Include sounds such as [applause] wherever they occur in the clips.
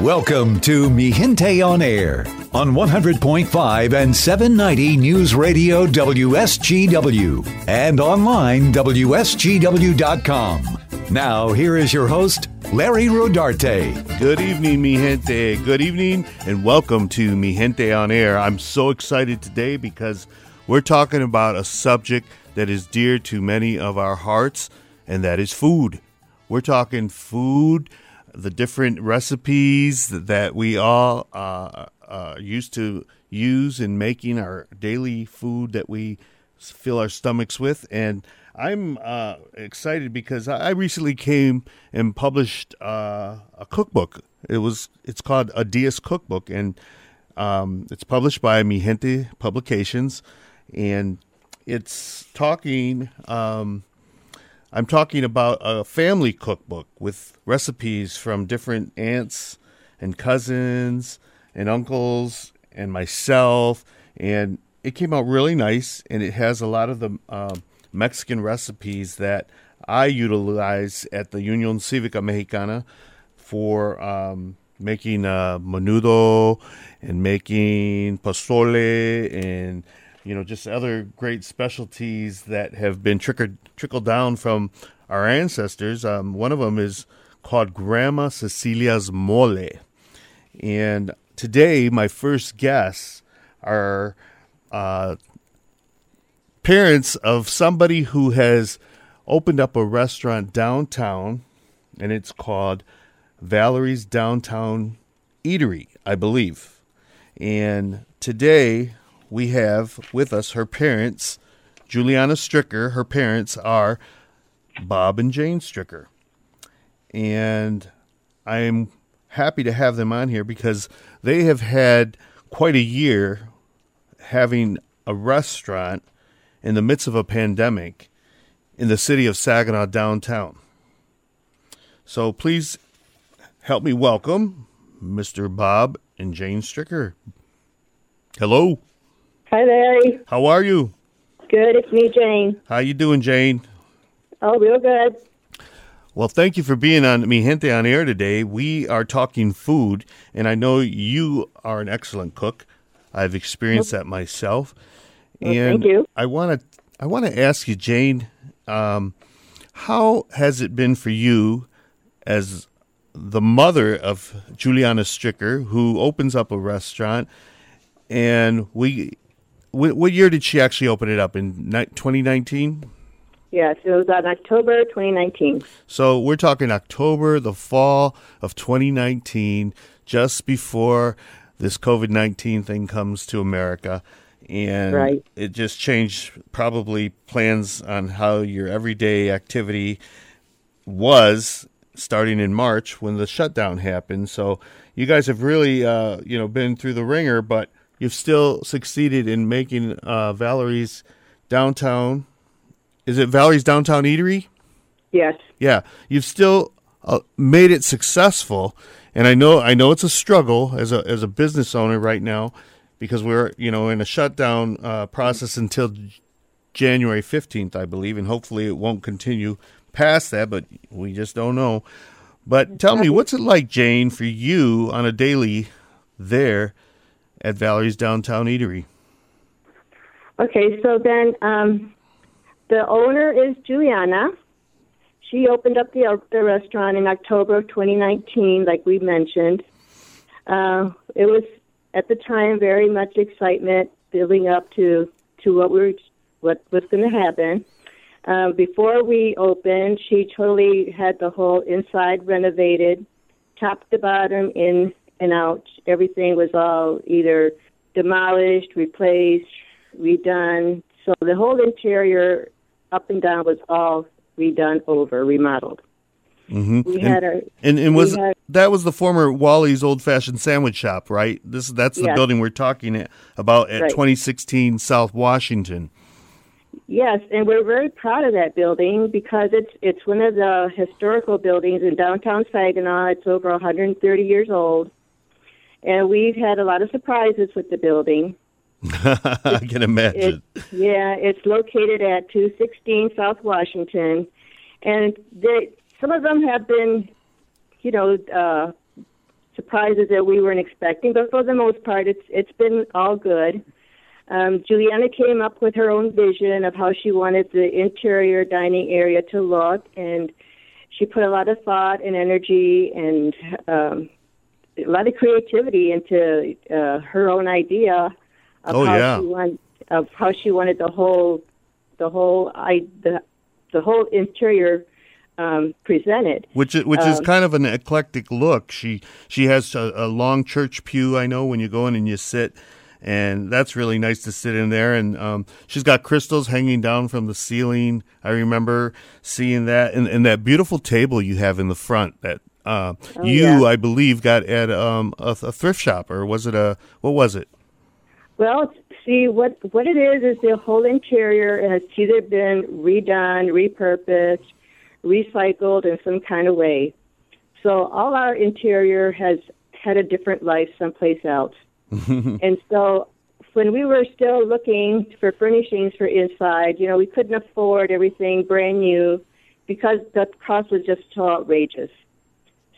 Welcome to Mi Gente on Air on 100.5 and 790 News Radio WSGW and online WSGW.com. Now, here is your host, Larry Rodarte. Good evening, mi gente. Good evening, and welcome to Mi Gente on Air. I'm so excited today because we're talking about a subject that is dear to many of our hearts, and that is food. We're talking food, the different recipes that we all uh, uh, used to use in making our daily food that we fill our stomachs with. And I'm uh, excited because I recently came and published uh, a cookbook. It was it's called a Diaz Cookbook, and um, it's published by Mi Gente Publications, and it's talking. Um, I'm talking about a family cookbook with recipes from different aunts and cousins and uncles and myself, and it came out really nice. And it has a lot of the um, Mexican recipes that I utilize at the Union Civica Mexicana for um, making uh, menudo and making pozole and you know just other great specialties that have been trickled trickled down from our ancestors. Um, one of them is called Grandma Cecilia's Mole, and today my first guests are uh, parents of somebody who has opened up a restaurant downtown, and it's called Valerie's Downtown Eatery, I believe. And today we have with us her parents, Juliana Stricker. Her parents are Bob and Jane Stricker. And I'm happy to have them on here because they have had quite a year having a restaurant in the midst of a pandemic in the city of Saginaw downtown. So please help me welcome Mr. Bob and Jane Stricker. Hello. Hi, Larry. How are you? Good. It's me, Jane. How you doing, Jane? Oh, real good. Well, thank you for being on Mi Gente on air today. We are talking food, and I know you are an excellent cook. I've experienced that myself. Well, and thank you. I want to I want to ask you, Jane, um, how has it been for you as the mother of Juliana Stricker, who opens up a restaurant, and we, what, what year did she actually open it up in twenty nineteen? Yes, it was on October 2019. So we're talking October, the fall of 2019, just before this COVID 19 thing comes to America. And Right. it just changed probably plans on how your everyday activity was starting in March when the shutdown happened. So you guys have really, uh, you know, been through the ringer, but you've still succeeded in making uh, Valerie's downtown. Is it Valerie's downtown eatery? Yes. Yeah, you've still uh, made it successful, and I know I know it's a struggle as a as a business owner right now because we're you know in a shutdown uh, process until January fifteenth, I believe, and hopefully it won't continue past that, but we just don't know. But tell me, what's it like, Jane, for you on a daily there at Valerie's Downtown Eatery? Okay, so then um, the owner is Juliana. She opened up the, the restaurant in October of 2019, like we mentioned. Uh, it was at the time very much excitement building up to to what we were, what was going to happen. Uh, before we opened, she totally had the whole inside renovated, top to bottom, in and out. Everything was all either demolished, replaced, redone. So the whole interior, up and down, was all redone over, remodeled. Mm-hmm. We had our And and was had- that was the former Wally's Old Fashioned Sandwich Shop, right? This that's the Yes. building we're talking about at Right. 2016 South Washington. Yes, and we're very proud of that building because it's it's one of the historical buildings in downtown Saginaw. It's over 130 years old, and we've had a lot of surprises with the building. [laughs] I can imagine. It, yeah, it's located at 216 South Washington, and they, some of them have been, you know, uh, surprises that we weren't expecting, but for the most part, it's it's been all good. Um, Juliana came up with her own vision of how she wanted the interior dining area to look, and she put a lot of thought and energy and um, a lot of creativity into uh, her own idea of Oh, how yeah. she wanted of how she wanted the whole the whole I the the whole interior um, presented. which is, which Um, is kind of an eclectic look. She she has a, a long church pew. I know when you go in and you sit, and that's really nice to sit in there. And um, she's got crystals hanging down from the ceiling. I remember seeing that, and, and that beautiful table you have in the front that. Uh, you, Oh, yeah. I believe, got at um, a, a thrift shop, or was it a what was it? Well, see what what it is is the whole interior has either been redone, repurposed, recycled in some kind of way. So all our interior has had a different life someplace else. [laughs] and so when we were still looking for furnishings for inside, you know, we couldn't afford everything brand new because the cost was just so outrageous.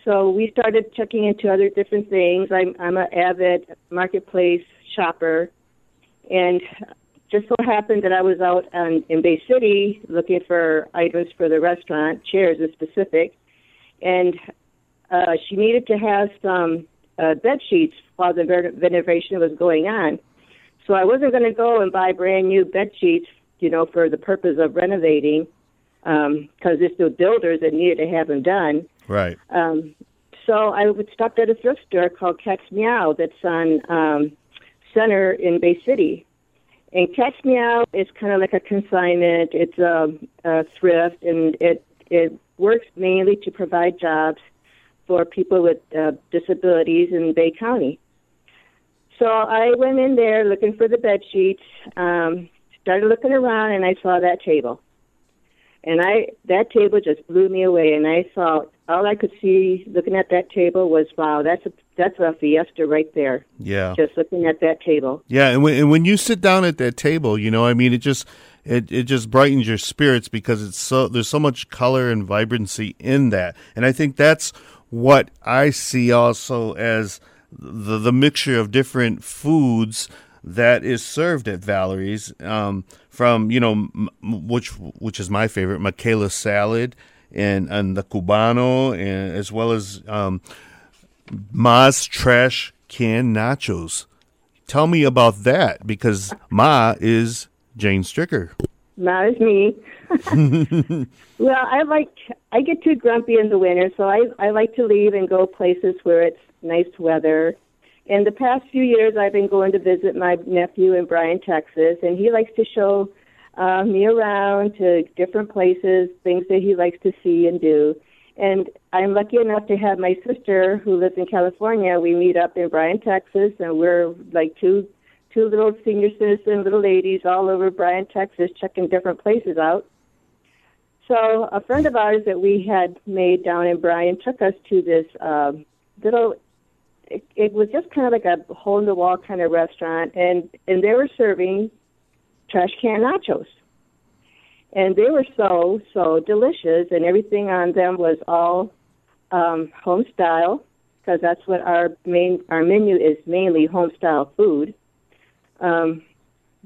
So we started checking into other different things. I'm I'm an avid marketplace shopper, and just so happened that I was out on, in Bay City looking for items for the restaurant, chairs in specific, and uh, she needed to have some uh, bed sheets while the renovation was going on. So I wasn't going to go and buy brand new bed sheets, you know, for the purpose of renovating, because it's the builders that needed to have them done. Right. Um, so I would stop at a thrift store called Cat's Meow that's on um, Center in Bay City. And Cat's Meow is kind of like a consignment. It's a, a thrift, and it it works mainly to provide jobs for people with uh, disabilities in Bay County. So I went in there looking for the bed sheets. Um, started looking around, and I saw that table. And I that table just blew me away. And I saw all I could see looking at that table was wow, that's a that's a fiesta right there. Yeah. Just looking at that table. Yeah, and when, and when you sit down at that table, you know, I mean, it just it, it just brightens your spirits because it's so there's so much color and vibrancy in that, and I think that's what I see also as the the mixture of different foods that is served at Valerie's, um, from you know m- which which is my favorite, Michaela salad and and the cubano, and as well as um, Ma's trash can nachos. Tell me about that because Ma is Jane Stricker. Ma is me. [laughs] well, I like I get too grumpy in the winter, so I I like to leave and go places where it's nice weather. In the past few years, I've been going to visit my nephew in Bryan, Texas, and he likes to show uh, me around to different places, things that he likes to see and do. And I'm lucky enough to have my sister who lives in California. We meet up in Bryan, Texas, and we're like two two little senior citizen little ladies all over Bryan, Texas, checking different places out. So a friend of ours that we had made down in Bryan took us to this um, little. It, it was just kind of like a hole in the wall kind of restaurant, and and they were serving trash can nachos, and they were so so delicious, and everything on them was all um, home style because that's what our main our menu is mainly home style food. Um,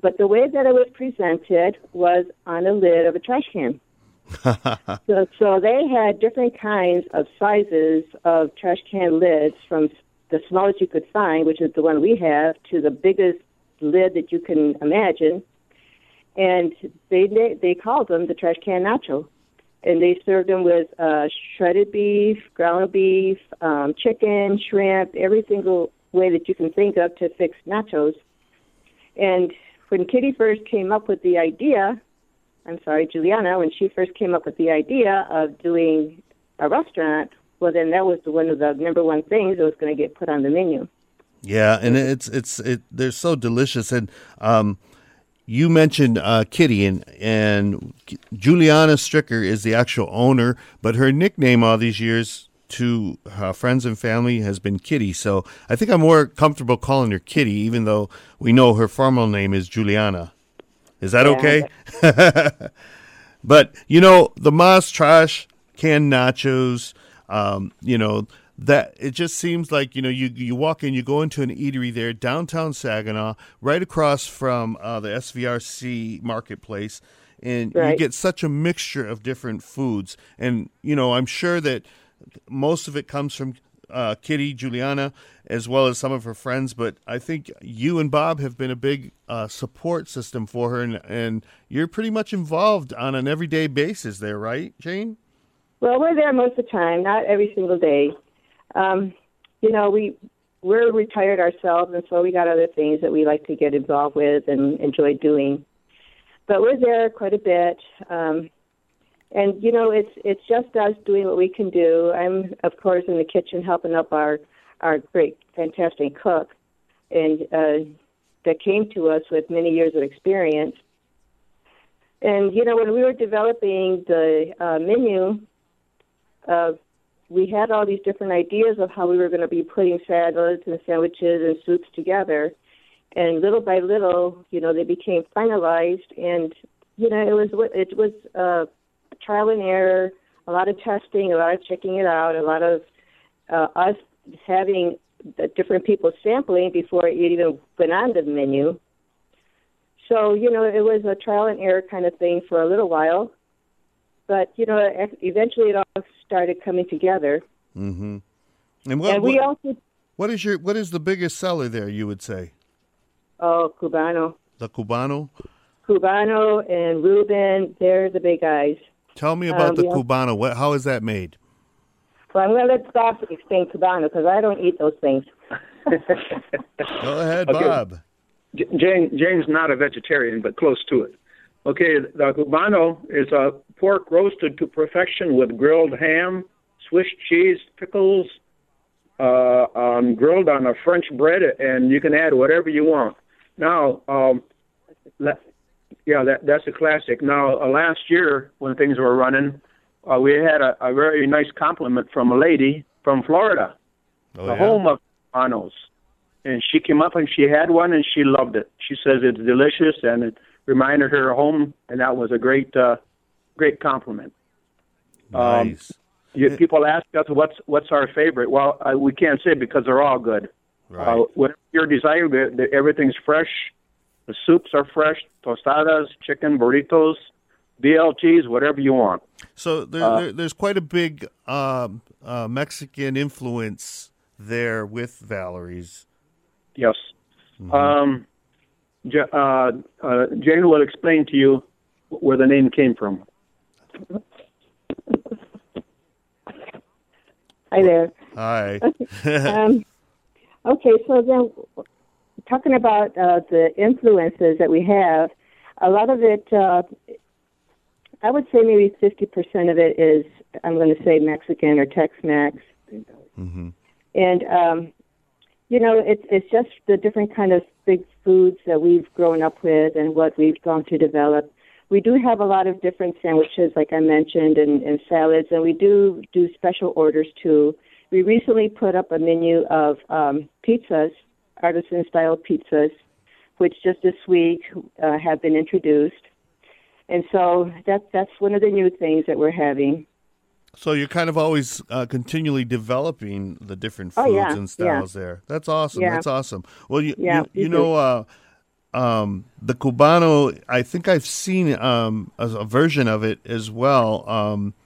but the way that it was presented was on a lid of a trash can. [laughs] so, so they had different kinds of sizes of trash can lids from the smallest you could find, which is the one we have, to the biggest lid that you can imagine. And they they called them the trash can nacho, and they served them with uh, shredded beef, ground beef, um, chicken, shrimp, every single way that you can think of to fix nachos. And when Kitty first came up with the idea, I'm sorry, Juliana, when she first came up with the idea of doing a restaurant, well, then that was one of the number one things that was going to get put on the menu. Yeah, and it's it's it. They're so delicious, and um, you mentioned uh, Kitty, and and Juliana Stricker is the actual owner, but her nickname all these years to uh, friends and family has been Kitty. So I think I'm more comfortable calling her Kitty, even though we know her formal name is Juliana. Is that Yeah. okay? [laughs] but you know, the Mas trash, canned nachos, um, you know, that it just seems like you know you you walk in, you go into an eatery there downtown Saginaw, right across from uh, the SVRC marketplace, and you get such a mixture of different foods. And you know, I'm sure that most of it comes from uh, Kitty Juliana as well as some of her friends. But I think you and Bob have been a big uh, support system for her, and, and you're pretty much involved on an everyday basis there, right, Jane? Well, we're there most of the time, not every single day. Um, you know, we we're retired ourselves, and so we got other things that we like to get involved with and enjoy doing. But we're there quite a bit, um, and you know, it's it's just us doing what we can do. I'm, of course, in the kitchen helping up our our great, fantastic cook, and uh, that came to us with many years of experience. And you know, when we were developing the uh, menu, uh, we had all these different ideas of how we were going to be putting salads and sandwiches and soups together. And little by little, you know, they became finalized. And you know, it was it was uh, trial and error, a lot of testing, a lot of checking it out, a lot of uh, us having the different people sampling before it even went on the menu. So you know, it was a trial and error kind of thing for a little while, but you know, eventually it all started coming together. Mm-hmm. And what, and we what, also, what is your what is the biggest seller there? You would say oh, Cubano, the Cubano. Cubano, and Reuben, they're the big guys. Tell me about Um, the yeah. Cubano. What, how is that made? Well, I'm going to let Bob explain Cubano because I don't eat those things. [laughs] Go ahead, Okay. Bob. J- Jane, Jane's not a vegetarian, but close to it. Okay, the cubano is a pork roasted to perfection with grilled ham, Swiss cheese, pickles, uh, um, grilled on a French bread, and you can add whatever you want. Now, um, la- yeah, that that's a classic. Now, uh, last year when things were running, uh, we had a, a very nice compliment from a lady from Florida Oh, the yeah? home of Anos. And she came up and she had one and she loved it. She says it's delicious and it reminded her of home, and that was a great, uh, great compliment. Um, Nice. You, people ask us what's what's our favorite. Well, uh, we can't say because they're all good. right. Uh, whatever your desire, the, the, everything's fresh. The soups are fresh, tostadas, chicken, burritos, BLTs, whatever you want. So there, Uh, there, there's quite a big um, uh, Mexican influence there with Valerie's. Yes. Um, J- uh, uh, Jane will explain to you where the name came from. Hi there. Hi. [laughs] um, okay, so then talking about uh, the influences that we have, a lot of it, uh, I would say maybe 50% of it is, I'm going to say Mexican or Tex-Mex. hmm And, um, you know, it's, it's just the different kind of big foods that we've grown up with and what we've gone to develop. We do have a lot of different sandwiches, like I mentioned, and, and salads, and we do do special orders too. We recently put up a menu of um, pizzas, artisan style pizzas, which just this week uh, have been introduced. And so that, that's one of the new things that we're having. So you're kind of always uh, continually developing the different foods Oh, yeah, and styles there. That's awesome. Yeah. That's awesome. Well, you Yeah, you, you know uh, um, the cubano. I think I've seen um, a, a version of it as well.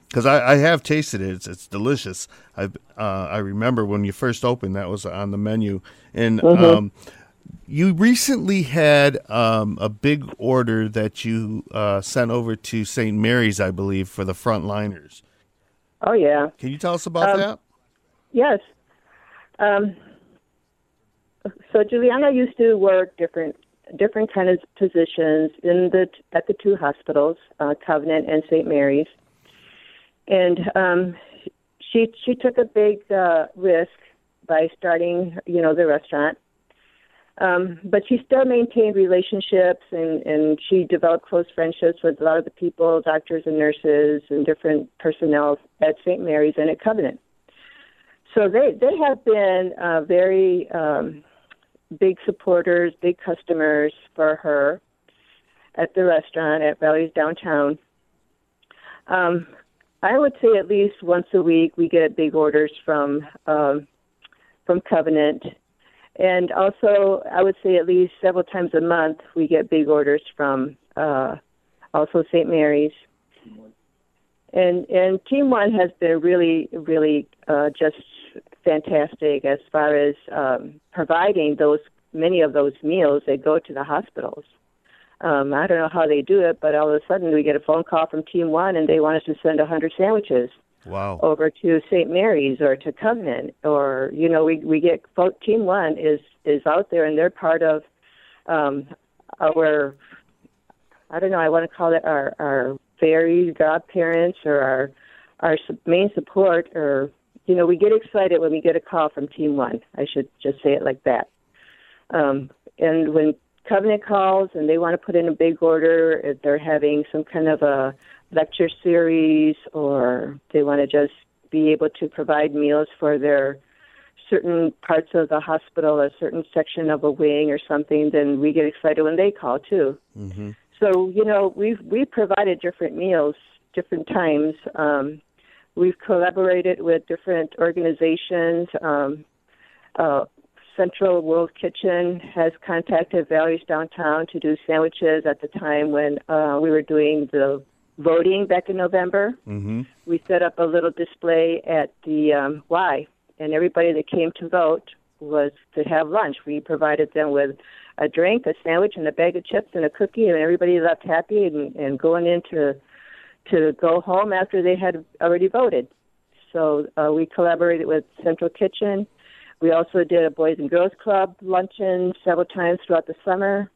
because I, I have tasted it. It's, it's delicious. I uh, I remember when you first opened that was on the menu, and Mm-hmm. um, you recently had um, a big order that you uh, sent over to St. Mary's, I believe, for the frontliners. Oh, yeah. Can you tell us about Um, that? Yes. Um, so Juliana used to work different different kind of positions in the at the two hospitals, uh, Covenant and St. Mary's, and um, she she took a big uh, risk by starting, you know, the restaurant. Um, but she still maintained relationships and, and she developed close friendships with a lot of the people, doctors and nurses and different personnel at St. Mary's and at Covenant. so they they have been uh, very um, big supporters, big customers for her at the restaurant at Valley's downtown. Um, I would say at least once a week we get big orders from um, from Covenant, and also I would say at least several times a month we get big orders from uh, also St. Mary's. And and Team One has been really really uh, just fantastic as far as um, providing those many of those meals that go to the hospitals. Um, I don't know how they do it, but all of a sudden we get a phone call from Team One and they want us to send a 100 sandwiches Wow. over to St. Mary's or to Covenant, or you know, we we get Team One is is out there and they're part of um, our I don't know, I want to call it our our fairy godparents or our our main support or you know, we get excited when we get a call from Team One. I should just say it like that. Um, and when Covenant calls and they want to put in a big order, if they're having some kind of a lecture series or they want to just be able to provide meals for their certain parts of the hospital, a certain section of a wing or something, then we get excited when they call too. Mm-hmm. So you know we've we provided different meals different times. Um, we've collaborated with different organizations. Um, uh, Central World Kitchen has contacted Valerie's Downtown to do sandwiches at the time when uh, we were doing the voting back in November. Mm-hmm. We set up a little display at the um, Y, and everybody that came to vote was to have lunch. We provided them with a drink, a sandwich, and a bag of chips and a cookie, and everybody left happy and, and going in to, to go home after they had already voted. So uh, we collaborated with Central Kitchen. We also did a Boys and Girls Club luncheon several times throughout the summer.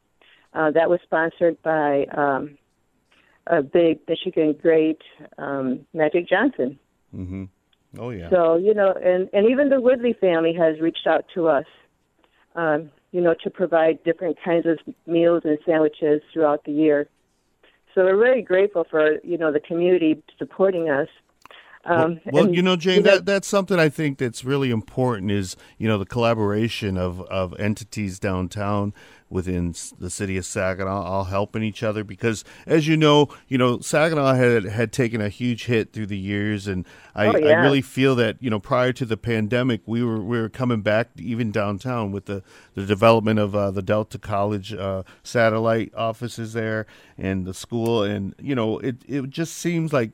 Uh, that was sponsored by um, a big Michigan great, um, Magic Johnson. Mm-hmm. Oh yeah. So you know, and and even the Woodley family has reached out to us, um, you know, to provide different kinds of meals and sandwiches throughout the year. So we're very grateful for you know the community supporting us. Um, well, and, you know, Jane, you know- that that's something I think that's really important is you know the collaboration of of entities downtown within the city of Saginaw, all helping each other because, as you know, you know Saginaw had had taken a huge hit through the years, and I, Oh, I really feel that you know prior to the pandemic, we were we were coming back even downtown with the the development of uh, the Delta College uh, satellite offices there and the school, and you know it it just seems like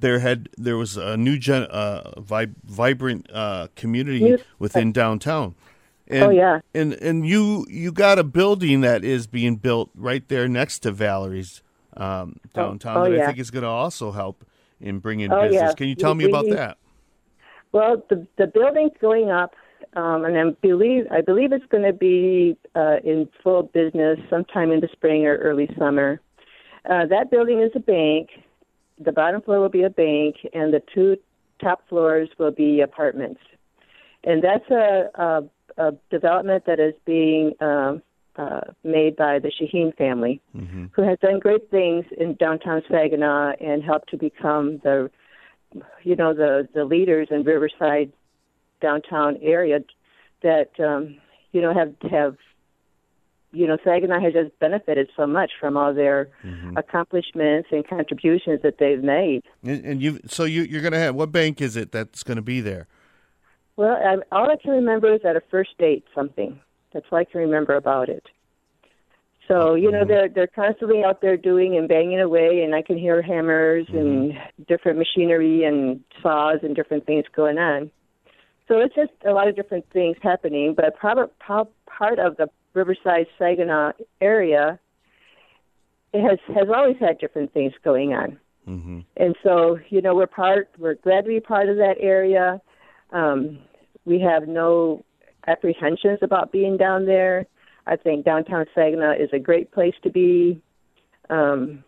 there had there was a new gen uh vib- vibrant uh community within downtown and, Oh, yeah. and and you you got a building that is being built right there next to Valerie's um downtown oh, that I think is going to also help in bringing Oh, business yeah. can you tell me about we- that Well, the the building's going up, um, and I believe I believe it's going to be uh, in full business sometime in the spring or early summer. Uh, that building is a bank. The bottom floor will be a bank, and the two top floors will be apartments. And that's a, a, a development that is being um, uh, made by the Shaheen family, who has done great things in downtown Saginaw and helped to become the you know the the leaders in Riverside downtown area that um, you know have have you know Saginaw has just benefited so much from all their mm-hmm. accomplishments and contributions that they've made. and, and you so you you're going to have what bank is it that's going to be there Well, I, all I can remember is at a first date something. That's all I can remember about it. So you know mm-hmm. they're they're constantly out there doing and banging away, and I can hear hammers and mm-hmm. different machinery and saws and different things going on. So it's just a lot of different things happening. But part part of the Riverside Saginaw area has has always had different things going on. mm-hmm. And so, you know, we're part, we're glad to be part of that area. Um, we have no apprehensions about being down there. I think downtown Saginaw is a great place to be. Um,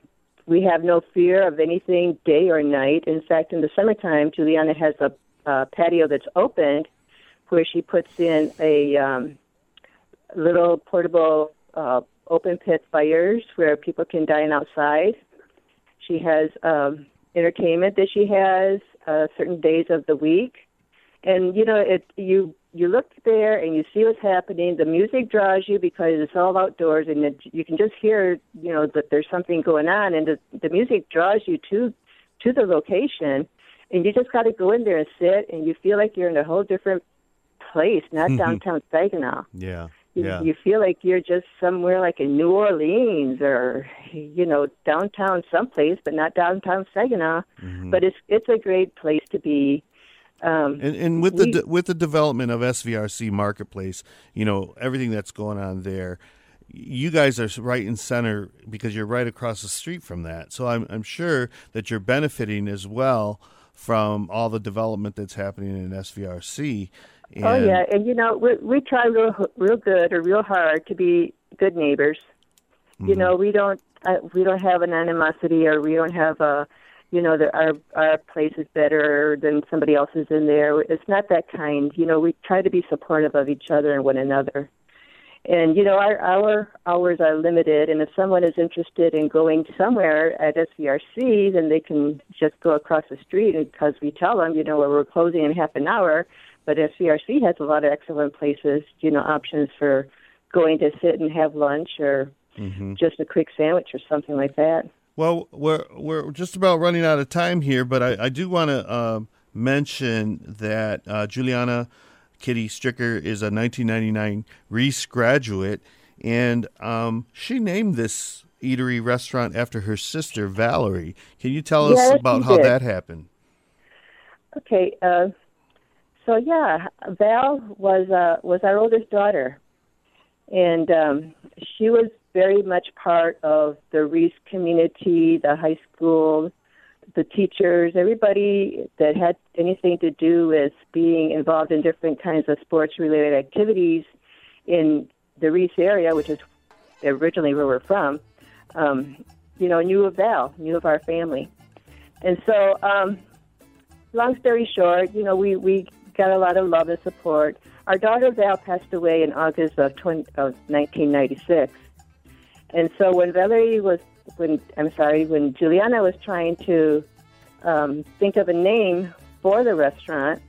we have no fear of anything day or night. In fact, in the summertime, Juliana has a, a patio that's opened where she puts in a um, little portable uh, open pit fires where people can dine outside. She has um, entertainment that she has uh, certain days of the week, and you know it you you look there and you see what's happening. The music draws you because it's all outdoors, and it, you can just hear, you know, that there's something going on, and the, the music draws you to to the location, and you just got to go in there and sit, and you feel like you're in a whole different place, not downtown Saginaw. Yeah. You, Yeah. you feel like you're just somewhere like in New Orleans or you know downtown someplace, but not downtown Saginaw. But it's it's a great place to be. Um, And, and with the de- with the development of SVRC Marketplace, you know everything that's going on there, you guys are right in center because you're right across the street from that. So I'm I'm sure that you're benefiting as well from all the development that's happening in SVRC. And, Oh yeah, and you know we we try real real good or real hard to be good neighbors. You know we don't uh, we don't have an animosity or we don't have a you know that our our place is better than somebody else's in there. It's not that kind. You know we try to be supportive of each other and one another. And you know our our hours are limited, and if someone is interested in going somewhere at SVRC, then they can just go across the street because we tell them, you know, we're closing in half an hour. But SVRC has a lot of excellent places, you know, options for going to sit and have lunch or just a quick sandwich or something like that. Well, we're we're just about running out of time here, but I, I do want to um mention that uh, Juliana Kitty Stricker is a 1999 Reese graduate, and um, she named this eatery restaurant after her sister Valerie. Can you tell us Yes, about how did. that happened? Okay, uh, so yeah, Val was uh, was our oldest daughter, and um, she was very much part of the Reese community, the high school, the teachers, everybody that had anything to do with being involved in different kinds of sports related activities in the Reese area, which is originally where we're from. Um, you know, knew of Val, knew of our family, and so. Um, long story short, you know, we, we got a lot of love and support. Our daughter Val passed away in August of, 20, of 1996. And so when Valerie was, when I'm sorry, when Juliana was trying to um, think of a name for the restaurant,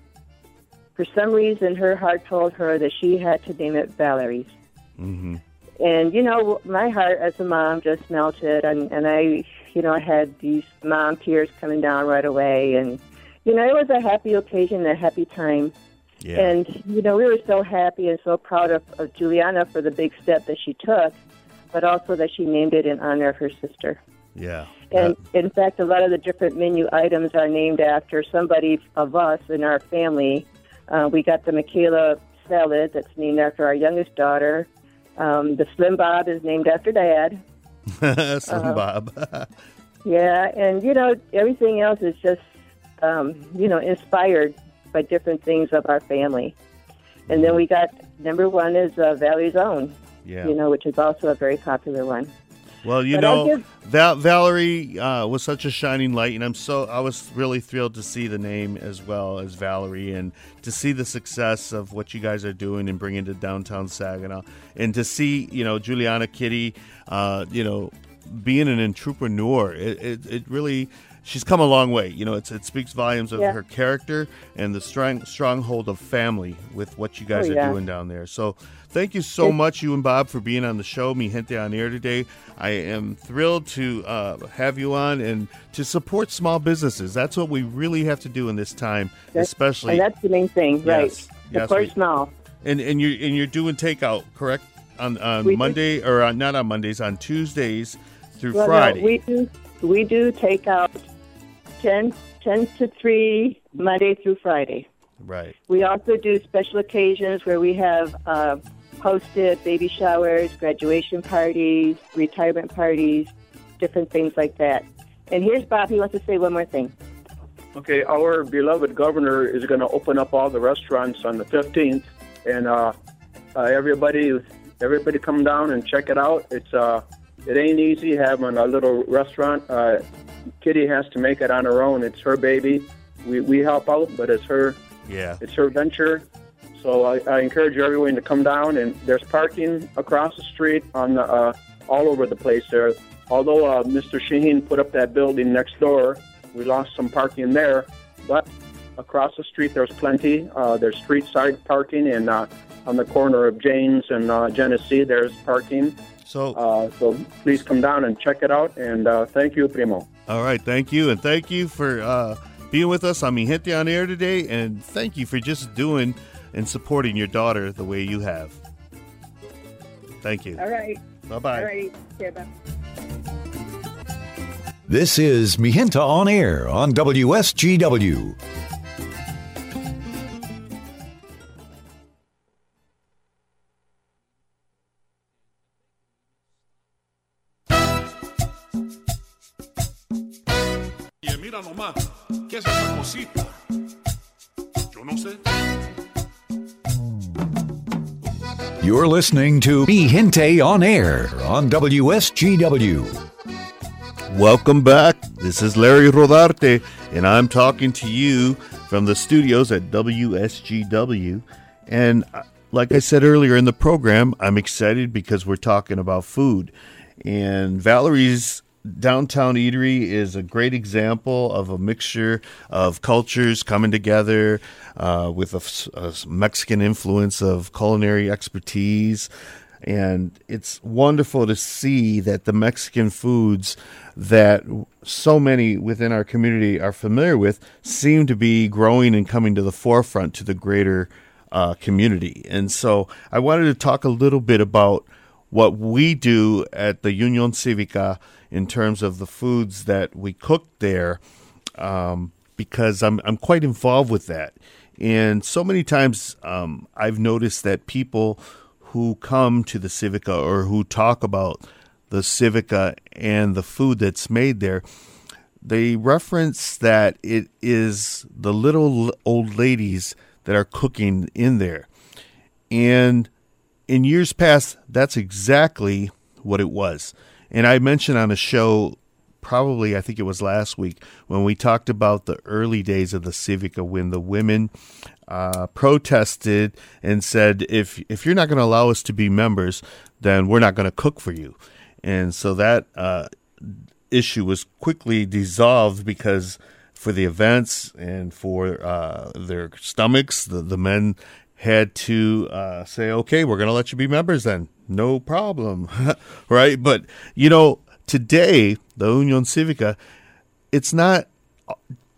for some reason her heart told her that she had to name it Valerie's. hmm And you know, my heart as a mom just melted, and and I, you know, I had these mom tears coming down right away, and you know, it was a happy occasion, a happy time, Yeah. and you know, we were so happy and so proud of, of Juliana for the big step that she took, but also that she named it in honor of her sister. yeah. And in fact, a lot of the different menu items are named after somebody of us in our family. Uh, we got the Michaela salad that's named after our youngest daughter. Um, the Slim Bob is named after Dad. [laughs] Slim uh, Bob. [laughs] Yeah, and you know everything else is just um, you know inspired by different things of our family. And then we got number one is uh, Valley's Own, yeah. you know, which is also a very popular one. Well, you But know, give- Val- Valerie uh, was such a shining light, and I'm so I was really thrilled to see the name as well as Valerie, and to see the success of what you guys are doing and bringing to downtown Saginaw, and to see you know Juliana Kitty, uh, you know, being an entrepreneur. It, it, it really. She's come a long way. You know, it's, it speaks volumes of Yeah. her character and the strong stronghold of family with what you guys Oh, are yeah. doing down there. So, thank you so much, you and Bob, for being on the show, Mi Gente on Air today. I am thrilled to uh, have you on and to support small businesses. That's what we really have to do in this time, especially. and that's the main thing, right? Yes, yes, Support small. And and you're and you're doing takeout, correct? On on. Monday or on, not on Mondays, on Tuesdays through Well, no, Friday. we do we do take out 10, 10 to three Monday through Friday. right. We also do special occasions where we have uh, hosted baby showers, graduation parties, retirement parties, different things like that. And here's Bob. He wants to say one more thing. Okay, our beloved governor is going to open up all the restaurants on the 15th, and uh, uh, everybody, everybody come down and check it out. It's uh, it ain't easy having a little restaurant. Uh, Kitty has to make it on her own. It's her baby. We we help out, but it's her Yeah. it's her venture. So I, I encourage everyone to come down, and there's parking across the street on the uh, all over the place there. Although uh, Mr. Shaheen put up that building next door, we lost some parking there, but across the street, there's plenty. Uh, there's street side parking, and uh, on the corner of James and uh, Genesee, there's parking. So, Uh, so please come down and check it out. And uh, thank you, Primo. all right, thank you, and thank you for uh, being with us on Mi Gente on Air today, and thank you for just doing and supporting your daughter the way you have. Thank you. All right. Bye bye. All right. Okay, bye. This is Mi Gente on Air on WSGW. Listening to Mi Gente on Air on WSGW. Welcome back. This is Larry Rodarte, and I'm talking to you from the studios at WSGW. And uh, like I said earlier in the program, I'm excited because we're talking about food. And Valerie's Downtown Eatery is a great example of a mixture of cultures coming together uh, with a Mexican influence of culinary expertise. And it's wonderful to see that the Mexican foods that so many within our community are familiar with seem to be growing and coming to the forefront to the greater uh, community. And so I wanted to talk a little bit about what we do at the Union Civica in terms of the foods that we cooked there, um, because I'm I'm quite involved with that. And so many times um, I've noticed that people who come to the Civica or who talk about the Civica and the food that's made there, they reference that it is the little old ladies that are cooking in there. And in years past, that's exactly what it was. And I mentioned on a show, probably I think it was last week, when we talked about the early days of the Civica, when the women uh, protested and said, "If if you're not going to allow us to be members, then we're not going to cook for you." And so that uh, issue was quickly dissolved because for the events and for uh, their stomachs, the, the men had to uh, say, okay, we're going to let you be members then. No problem. [laughs] right? But, you know, today, the Union Civica, it's not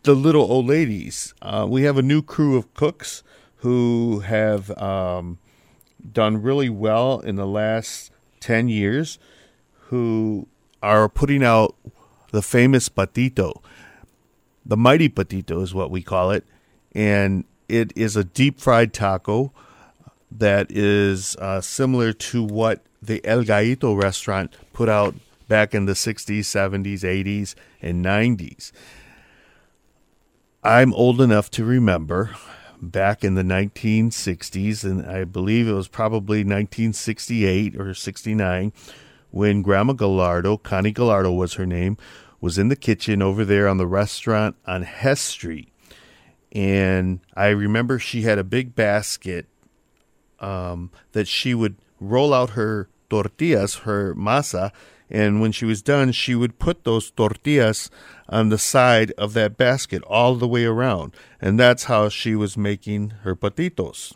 the little old ladies. Uh, we have a new crew of cooks who have um, done really well in the last 10 years who are putting out the famous patito. The mighty patito is what we call it. And it is a deep fried taco that is uh, similar to what the El Gallito restaurant put out back in the 60s, 70s, 80s, and 90s. I'm old enough to remember back in the 1960s, and I believe it was probably 1968 or 69, when Grandma Gallardo, Connie Gallardo was her name, was in the kitchen over there on the restaurant on Hess Street. And I remember she had a big basket um, that she would roll out her tortillas, her masa, and when she was done, she would put those tortillas on the side of that basket all the way around. And that's how she was making her patitos.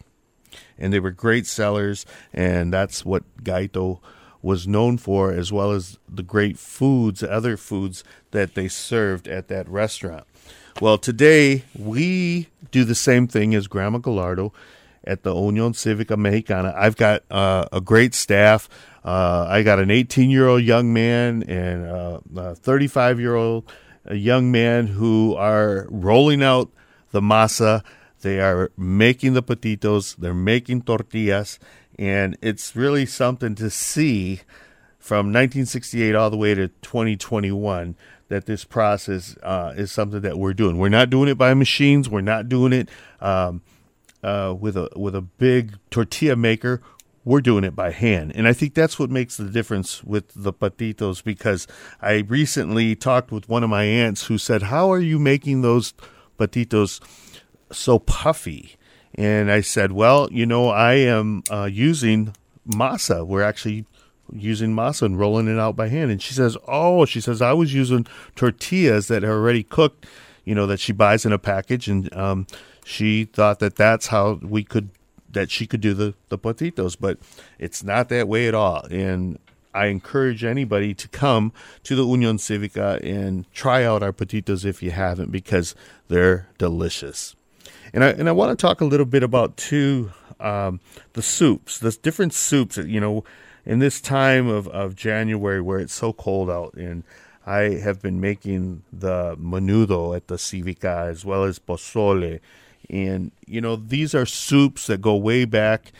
And they were great sellers, and that's what Gallito was known for, as well as the great foods, other foods that they served at that restaurant. Well, today we do the same thing as Grandma Gallardo at the Union Civica Mexicana. I've got uh, a great staff. Uh, I got an 18 year old young man and uh, a 35 year old young man who are rolling out the masa. They are making the patitos. They're making tortillas, and it's really something to see from 1968 all the way to 2021 that this process uh, is something that we're doing. We're not doing it by machines. We're not doing it um, uh, with a with a big tortilla maker. We're doing it by hand, and I think that's what makes the difference with the patitos. Because I recently talked with one of my aunts who said, "How are you making those patitos so puffy?" And I said, "Well, you know, I am uh, using masa. We're actually using masa and rolling it out by hand. And she says, Oh, she says, I was using tortillas that are already cooked. you know, that she buys in a package, and um, she thought that that's how we could that she could do the the patitos, but it's not that way at all. And I encourage anybody to come to the Union Civica and try out our patitos if you haven't, because they're delicious. And I and I want to talk a little bit about too um, the soups, the different soups. You know, in this time of of January where it's so cold out, and I have been making the menudo at the Civica as well as pozole, and you know these are soups that go way back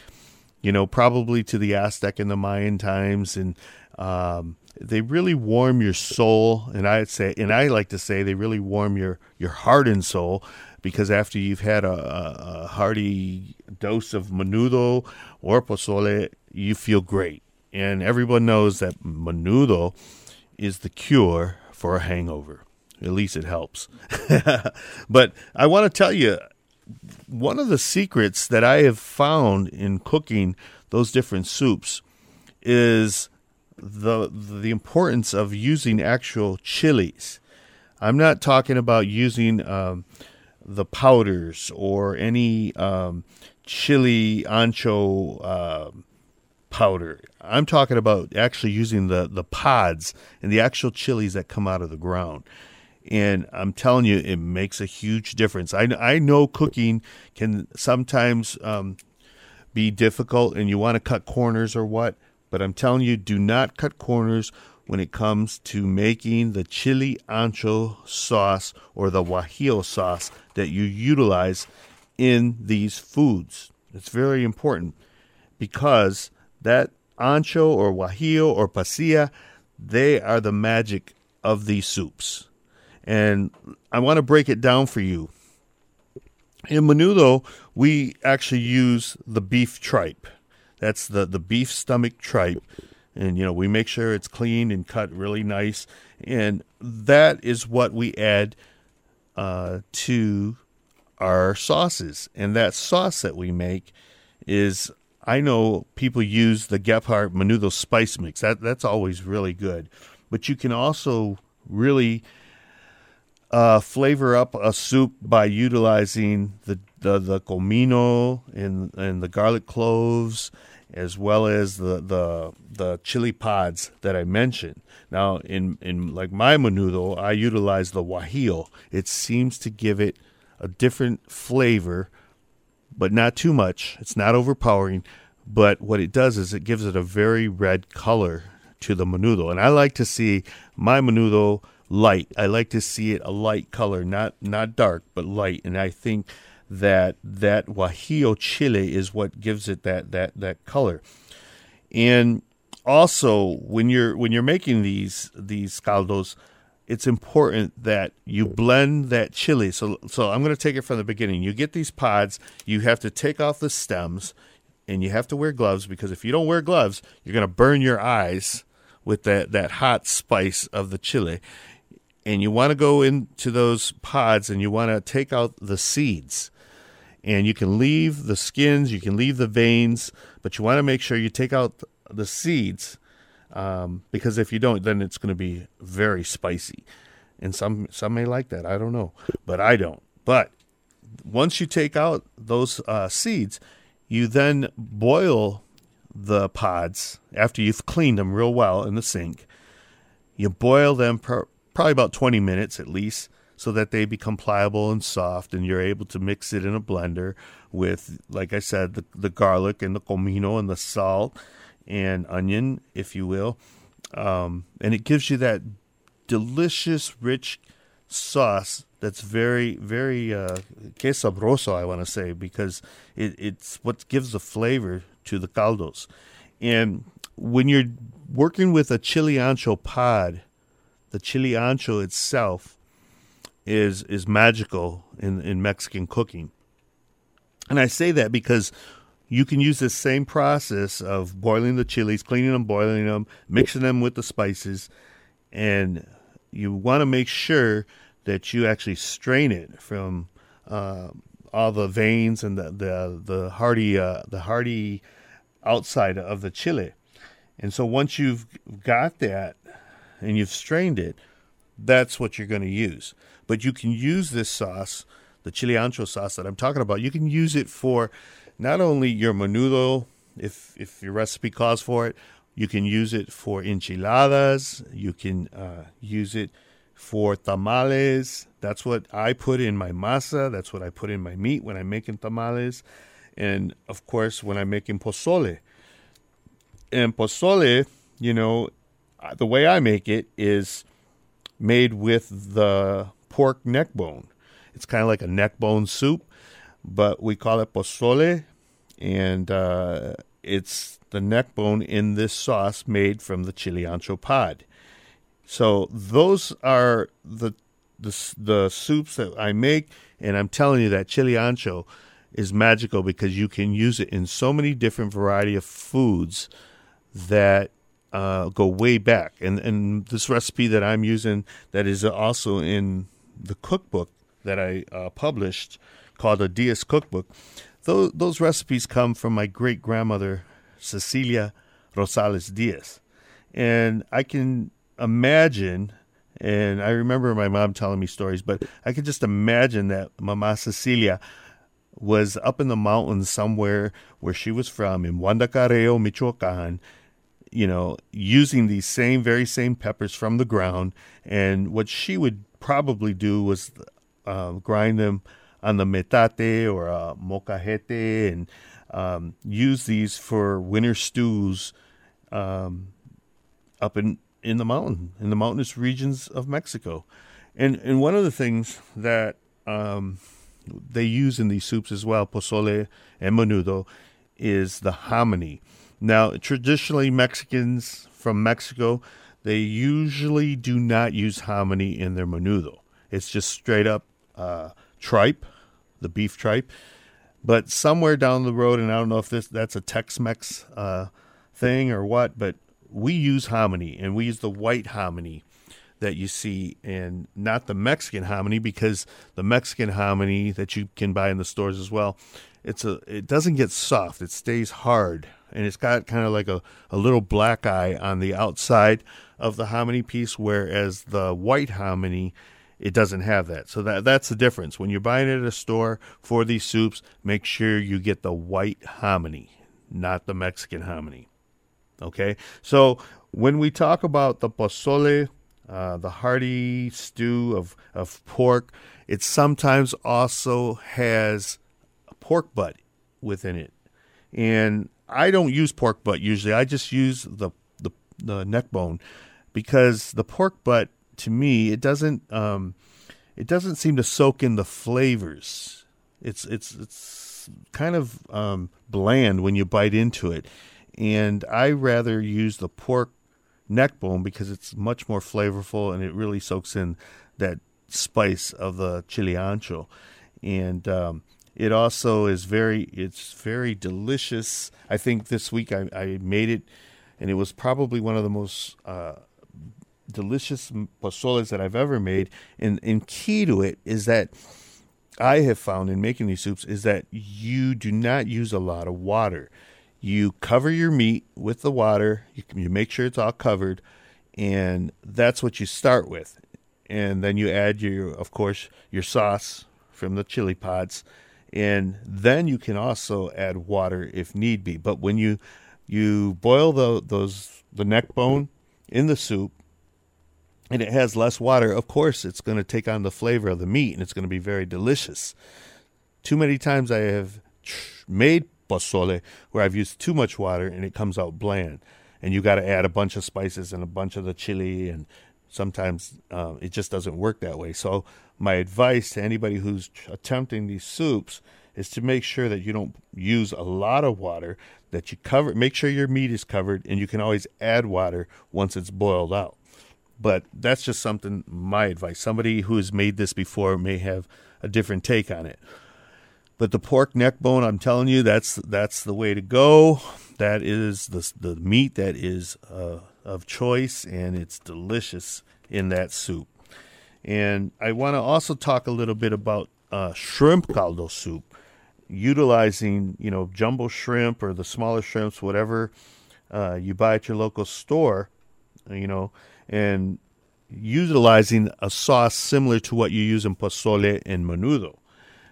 you know, probably to the Aztec and the Mayan times, and um, they really warm your soul. And I'd say, and I like to say, they really warm your your heart and soul because after you've had a, a, a hearty dose of menudo or pozole, you feel great. And everyone knows that menudo is the cure for a hangover. At least it helps. [laughs] but I want to tell you, one of the secrets that I have found in cooking those different soups is the the importance of using actual chilies. I'm not talking about using um, the powders or any um, chili ancho uh, powder. I'm talking about actually using the the pods and the actual chilies that come out of the ground and I'm telling you, it makes a huge difference. I, I know cooking can sometimes um, be difficult, and you want to cut corners or what, but I'm telling you, do not cut corners when it comes to making the chili ancho sauce or the guajillo sauce that you utilize in these foods. It's very important because that ancho or guajillo or pasilla, they are the magic of these soups and I want to break it down for you. In menudo, we actually use the beef tripe. That's the, the beef stomach tripe. And, you know, we make sure it's clean and cut really nice. And that is what we add uh, to our sauces. And that sauce that we make is, I know people use the Gebhardt Menudo spice mix. That That's always really good. But you can also really uh, flavor up a soup by utilizing the the, the comino and and the garlic cloves as well as the, the the chili pods that I mentioned. Now in in like my menudo, I utilize the guajillo. It seems to give it a different flavor, but not too much. It's not overpowering, but what it does is it gives it a very red color to the menudo. And I like to see my menudo light. I like to see it a light color, not not dark, but light. And I think that that guajillo chile is what gives it that that that color. And also, when you're when you're making these these caldos, it's important that you blend that chili. So so I'm going to take it from the beginning. You get these pods, you have to take off the stems and you have to wear gloves because if you don't wear gloves, you're going to burn your eyes with that that hot spice of the chili and you want to go into those pods and you want to take out the seeds. And you can leave the skins, you can leave the veins, but you want to make sure you take out the seeds um, because if you don't, then it's going to be very spicy. And some some may like that. I don't know, but I don't. But once you take out those uh, seeds, you then boil the pods after you've cleaned them real well in the sink. You boil them per, probably about 20 minutes at least so that they become pliable and soft and you're able to mix it in a blender with like i said the, the garlic and the comino and the salt and onion if you will. Um, and it gives you that delicious rich sauce that's very very uh, que sabroso i want to say because it, it's what gives the flavor to the caldos. And when you're working with a chili ancho pod the chili ancho itself is is magical in, in Mexican cooking. And I say that because you can use this same process of boiling the chilies, cleaning them, boiling them, mixing them with the spices, and you want to make sure that you actually strain it from uh, all the veins and the the the hardy uh, the hardy outside of the chili. And so once you've got that, and you've strained it, that's what you're going to use. But you can use this sauce, the chili ancho sauce that I'm talking about. You can use it for not only your menudo, if if your recipe calls for it. You can use it for enchiladas. You can uh, use it for tamales. That's what I put in my masa. That's what I put in my meat when I'm making tamales. And of course, when I'm making pozole. And pozole, you know, the way I make it is made with the pork neck bone. It's kind of like a neck bone soup, but we call it pozole, and uh, it's the neck bone in this sauce made from the chili ancho pod. So those are the the, the soups that I make, and I'm telling you that chili ancho is magical because you can use it in so many different variety of foods that uh, go way back. And and this recipe that I'm using that is also in the cookbook that I uh, published called a Diaz Cookbook. Those those recipes come from my great grandmother Cecilia Rosales Diaz, and I can imagine. And I remember my mom telling me stories, but I could just imagine that Mama Cecilia was up in the mountains somewhere where she was from in Huandacareo, Michoacan, you know, using these same, very same peppers from the ground. And what she would probably do was uh, grind them on the metate or a molcajete and um, use these for winter stews um, up in, in the mountain, in the mountainous regions of Mexico. And, and one of the things that um, they use in these soups as well, pozole and menudo, is the hominy. Now, traditionally, Mexicans from Mexico, they usually do not use hominy in their menudo. It's just straight up uh, tripe, the beef tripe. But somewhere down the road, and I don't know if this that's a Tex-Mex uh, thing or what, but we use hominy, and we use the white hominy that you see, and not the Mexican hominy, because the Mexican hominy that you can buy in the stores as well, it's a it doesn't get soft; it stays hard and it's got kind of like a, a little black eye on the outside of the hominy piece, whereas the white hominy it doesn't have that. So that that's the difference. When you're buying it at a store for these soups, make sure you get the white hominy, not the Mexican hominy. Okay? So when we talk about the pozole, uh, the hearty stew of, of pork, it sometimes also has pork butt within it. And I don't use pork butt usually. I just use the the, the neck bone because the pork butt to me it doesn't um, it doesn't seem to soak in the flavors. It's it's it's kind of um, bland when you bite into it, and I rather use the pork neck bone because it's much more flavorful and it really soaks in that spice of the chili ancho, and um, it also is very it's very delicious. I think this week I, I made it, and it was probably one of the most uh, delicious pozoles that I've ever made. And and key to it is that I have found in making these soups is that you do not use a lot of water. You cover your meat with the water. You, you make sure it's all covered, and that's what you start with. And then you add your, of course, your sauce from the chili pods and then you can also add water if need be. But when you you boil the those the neck bone in the soup and it has less water, of course it's going to take on the flavor of the meat and it's going to be very delicious. Too many times I have made pozole where I've used too much water and it comes out bland. And you got to add a bunch of spices and a bunch of the chili and sometimes uh, it just doesn't work that way. So my advice to anybody who's attempting these soups is to make sure that you don't use a lot of water that you cover make sure your meat is covered and you can always add water once it's boiled out. But that's just something my advice. Somebody who has made this before may have a different take on it. But the pork neck bone i'm telling you that's that's the way to go. That is the the meat that is uh, of choice and it's delicious in that soup and I want to also talk a little bit about uh, shrimp caldo soup, utilizing you know jumbo shrimp or the smaller shrimps, whatever uh, you buy at your local store, you know, and utilizing a sauce similar to what you use in pozole and menudo.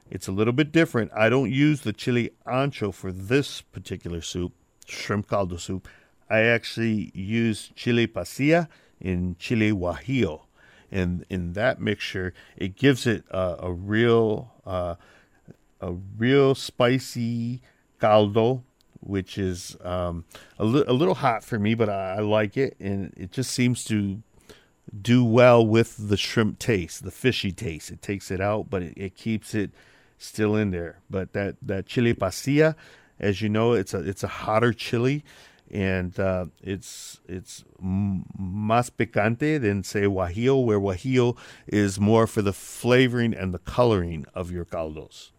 It's a little bit different. I don't use the chili ancho for this particular soup, shrimp caldo soup. I actually use chili pasilla in chile guajillo. And in that mixture, it gives it a, real, uh, a real spicy caldo, which is um, a, li- a little hot for me, but I, I like it, and it just seems to do well with the shrimp taste, the fishy taste. It takes it out, but it, it keeps it still in there. But that that chile pasilla, as you know, it's a it's a hotter chili, and uh, it's it's más picante than say guajillo, where guajillo is more for the flavoring and the coloring of your caldos.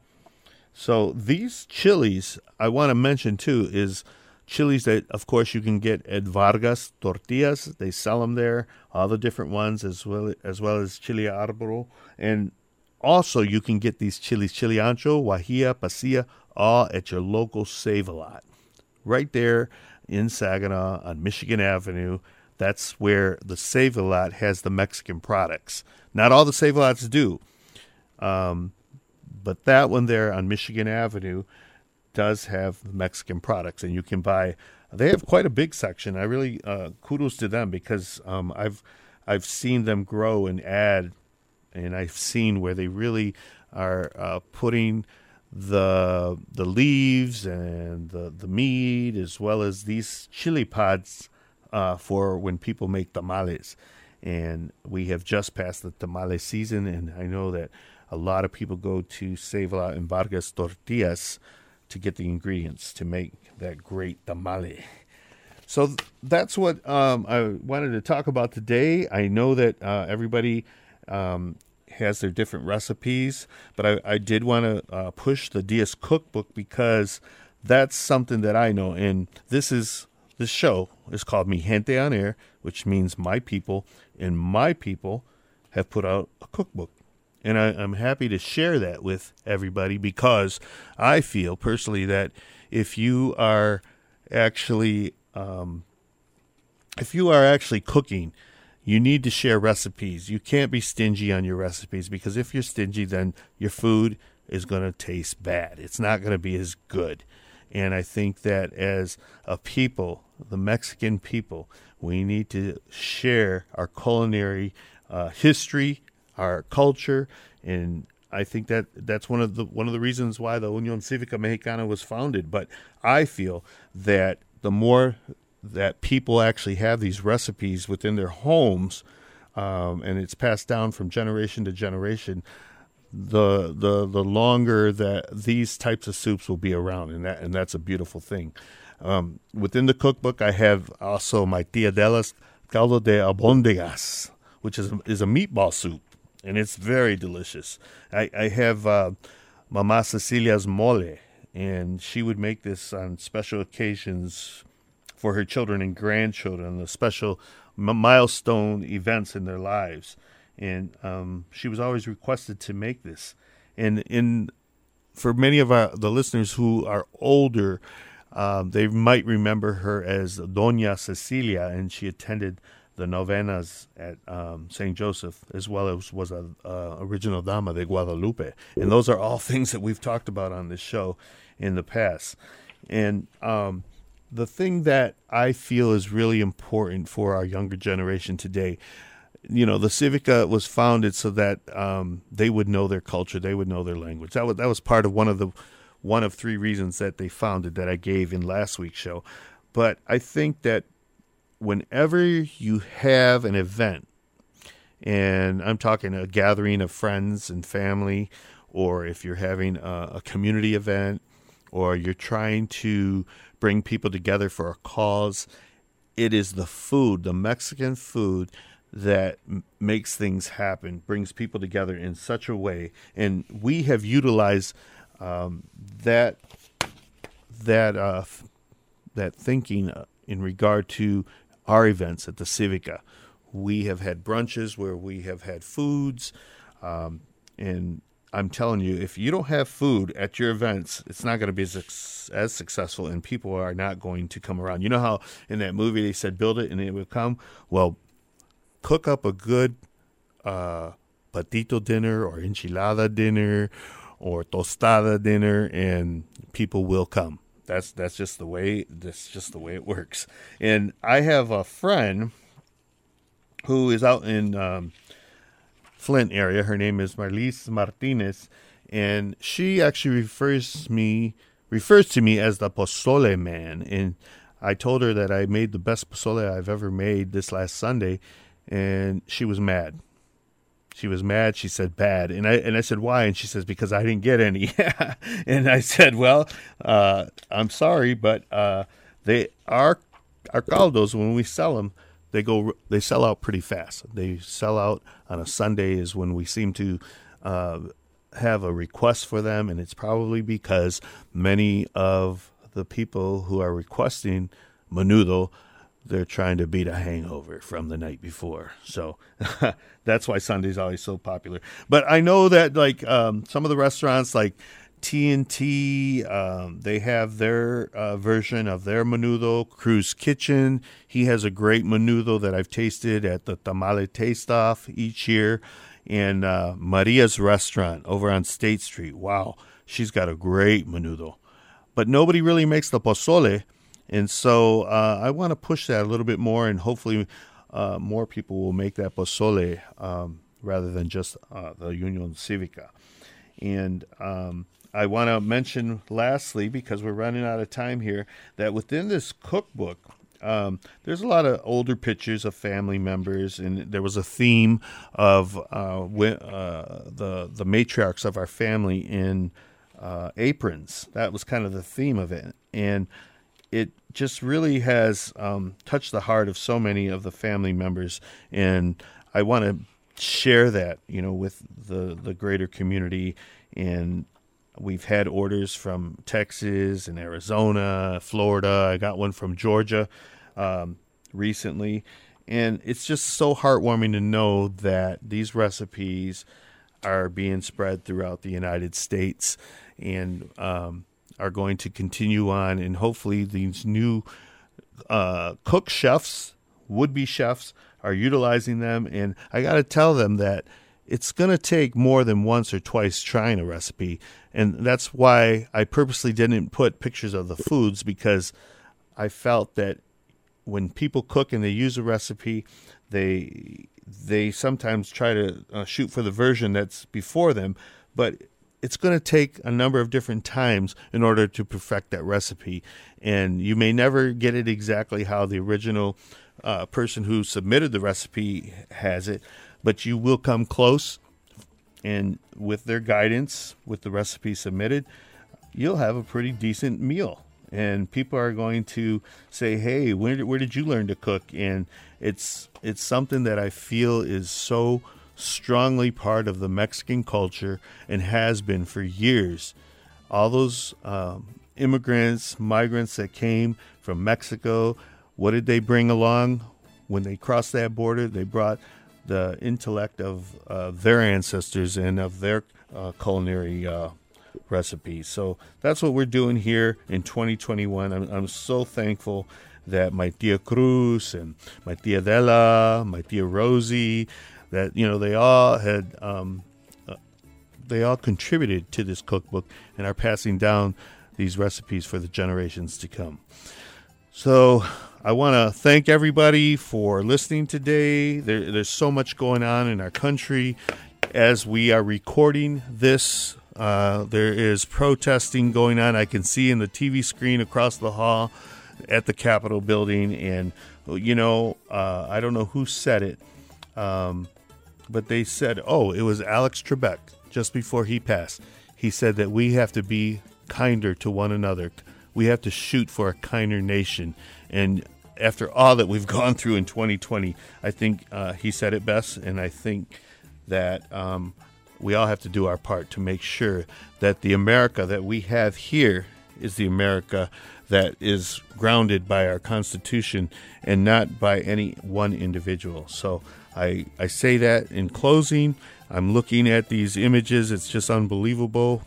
So these chilies I want to mention too is chilies that of course you can get at Vargas Tortillas. They sell them there, all the different ones as well as well as chile arboro and also you can get these chilies chili ancho, guajilla, pasilla all at your local Save a Lot. Right there in Saginaw on Michigan Avenue. That's where the Save a Lot has the Mexican products. Not all the Save a Lots do. Um, but that one there on Michigan Avenue does have Mexican products, and you can buy. They have quite a big section. I really uh, kudos to them because um, I've I've seen them grow and add, and I've seen where they really are uh, putting the the leaves and the the meat as well as these chili pods uh, for when people make tamales. And we have just passed the tamale season, and I know that a lot of people go to Save a Lot and Vargas Tortillas to get the ingredients to make that great tamale. So that's what um, I wanted to talk about today. I know that uh, everybody um, has their different recipes, but I, I did want to uh, push the Diaz cookbook because that's something that I know. And this is this show is called Mi Gente on Air, which means my people, and my people have put out a cookbook. And I, I'm happy to share that with everybody because I feel personally that if you are actually um, if you are actually cooking, you need to share recipes. You can't be stingy on your recipes because if you're stingy, then your food is going to taste bad. It's not going to be as good. And I think that as a people, the Mexican people, we need to share our culinary uh, history, our culture, and I think that that's one of the one of the reasons why the Unión Cívica Mexicana was founded. But I feel that the more that people actually have these recipes within their homes, um, and it's passed down from generation to generation, the the the longer that these types of soups will be around, and that and that's a beautiful thing. Um, within the cookbook, I have also my Tia Della's caldo de albóndigas, which is is a meatball soup, and it's very delicious. I, I have uh, Mama Cecilia's mole, and she would make this on special occasions for her children and grandchildren, the special milestone events in their lives. And um, she was always requested to make this. And in for many of our the listeners who are older, um, they might remember her as Doña Cecilia, and she attended the novenas at um, St. Joseph, as well as was a original dama de Guadalupe, and those are all [laughs] things that we've talked about on this show in the past. And um, the thing that I feel is really important for our younger generation today, you know, the Civica was founded so that um, they would know their culture, they would know their language. That was that was part of one of the one of three reasons that they founded that I gave in last week's show. But I think that whenever you have an event, and I'm talking a gathering of friends and family, or if you're having a, a community event, or you're trying to bring people together for a cause, it is the food, the Mexican food, that makes things happen, brings people together in such a way. And we have utilized um, that that uh, that thinking uh, in regard to our events at the Civica. We have had brunches where we have had foods, um, and I'm telling you, if you don't have food at your events, it's not going to be as, as successful, and people are not going to come around. You know how in that movie they said, "Build it and it will come." Well, cook up a good uh, patito dinner or enchilada dinner or tostada dinner, and people will come. That's that's just the way that's just the way it works. And I have a friend who is out in um, Flint area. Her name is Marlise Martinez, and she actually refers me refers to me as the pozole man. And I told her that I made the best pozole I've ever made this last Sunday, and she was mad. She was mad. She said bad, and I and I said why, and she says because I didn't get any. [laughs] and I said, well, uh, I'm sorry, but uh, they are our caldos when we sell them, they go they sell out pretty fast. They sell out on a Sunday is when we seem to uh, have a request for them, and it's probably because many of the people who are requesting menudo they're trying to beat a hangover from the night before. So [laughs] that's why Sunday's always so popular. But I know that like um, some of the restaurants like TNT, um, they have their uh, version of their menudo. Cruz Kitchen, he has a great menudo that I've tasted at the Tamale Taste Off each year. And uh, Maria's Restaurant over on State Street, wow, she's got a great menudo. But nobody really makes the pozole. And so uh, I want to push that a little bit more, and hopefully uh, more people will make that pozole um, rather than just uh, the Union Civica. And um, I want to mention lastly, because we're running out of time here, that within this cookbook, um, there's a lot of older pictures of family members, and there was a theme of uh, uh, the the matriarchs of our family in uh, aprons. That was kind of the theme of it, and it just really has um, touched the heart of so many of the family members, and I want to share that, you know, with the the greater community and We've had orders from Texas and Arizona, Florida. I got one from Georgia um, recently. And it's just so heartwarming to know that these recipes are being spread throughout the United States and um, are going to continue on. And hopefully, these new uh, cook chefs, would be chefs, are utilizing them. And I got to tell them that it's going to take more than once or twice trying a recipe. And that's why I purposely didn't put pictures of the foods because I felt that when people cook and they use a recipe, they they sometimes try to uh, shoot for the version that's before them, but it's going to take a number of different times in order to perfect that recipe. And you may never get it exactly how the original uh, person who submitted the recipe has it, but you will come close. And with their guidance, with the recipe submitted, you'll have a pretty decent meal. And people are going to say, "Hey, where did, where did you learn to cook?" And it's it's something that I feel is so strongly part of the Mexican culture and has been for years. All those um, immigrants, migrants that came from Mexico, what did they bring along when they crossed that border? They brought the intellect of uh, their ancestors and of their uh, culinary uh, recipes. So that's what we're doing here in 2021. I'm, I'm so thankful that my tia Cruz and my tia Della, my tia Rosie, that you know they all had um, uh, they all contributed to this cookbook and are passing down these recipes for the generations to come. So I want to thank everybody for listening today. There, there's so much going on in our country. As we are recording this, uh, there is protesting going on. I can see in the TV screen across the hall at the Capitol building. And, you know, uh, I don't know who said it, um, but they said, oh, it was Alex Trebek just before he passed. He said that we have to be kinder to one another. We have to shoot for a kinder nation. And after all that we've [laughs] gone through in 2020, I think uh, he said it best, and I think that um, we all have to do our part to make sure that the America that we have here is the America that is grounded by our Constitution and not by any one individual. So I, I say that in closing. I'm looking at these images, it's just unbelievable.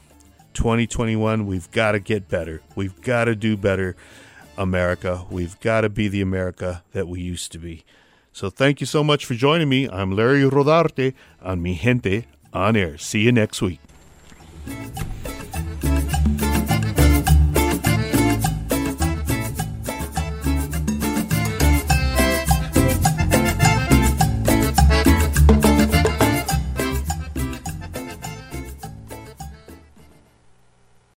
2021, we've got to get better. We've got to do better. America. We've got to be the America that we used to be. So thank you so much for joining me. I'm Larry Rodarte on Mi Gente on Air. See you next week.